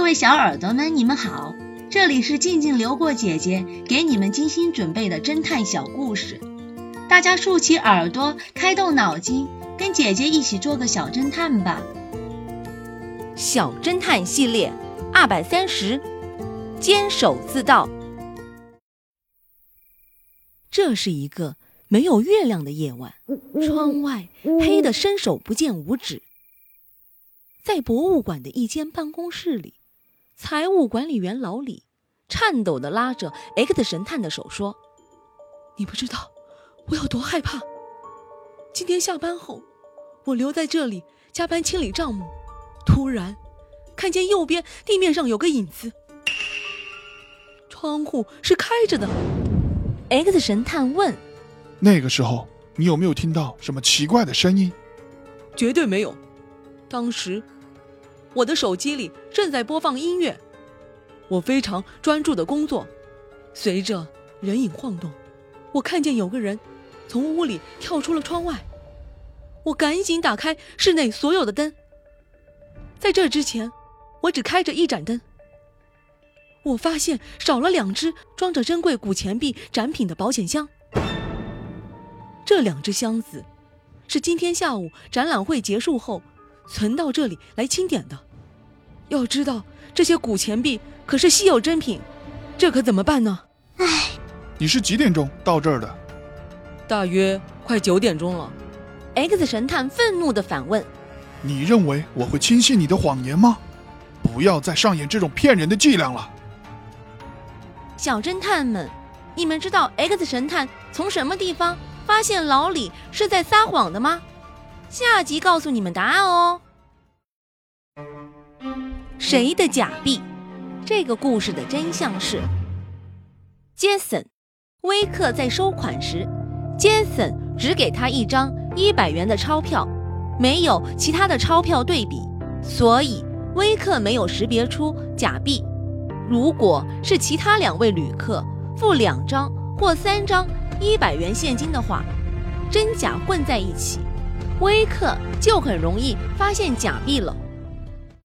各位小耳朵们，你们好，这里是静静流过姐姐给你们精心准备的侦探小故事，大家竖起耳朵，开动脑筋，跟姐姐一起做个小侦探吧。小侦探系列二百三十，坚守自盗。这是一个没有月亮的夜晚，窗外黑得伸手不见五指。在博物馆的一间办公室里，财务管理员老李颤抖地拉着 X 神探的手说：“你不知道我有多害怕。今天下班后，我留在这里加班清理账目，突然看见右边地面上有个影子，窗户是开着的。”X 神探问：“那个时候你有没有听到什么奇怪的声音？”“绝对没有。”当时，我的手机里正在播放音乐，我非常专注的工作。随着人影晃动，我看见有个人从屋里跳出了窗外。我赶紧打开室内所有的灯。在这之前，我只开着一盏灯。我发现少了两只装着珍贵古钱币展品的保险箱。这两只箱子是今天下午展览会结束后。存到这里来清点的，要知道这些古钱币可是稀有珍品，这可怎么办呢？唉，你是几点钟到这儿的？大约快九点钟了。X 神探愤怒地反问：“你认为我会轻信你的谎言吗？不要再上演这种骗人的伎俩了。”小侦探们，你们知道 X 神探从什么地方发现老李是在撒谎的吗？下集告诉你们答案哦。谁的假币？这个故事的真相是：杰森·威克在收款时，杰森只给他一张一百元的钞票，没有其他的钞票对比，所以威克没有识别出假币。如果是其他两位旅客付两张或三张一百元现金的话，真假混在一起。威克就很容易发现假币了。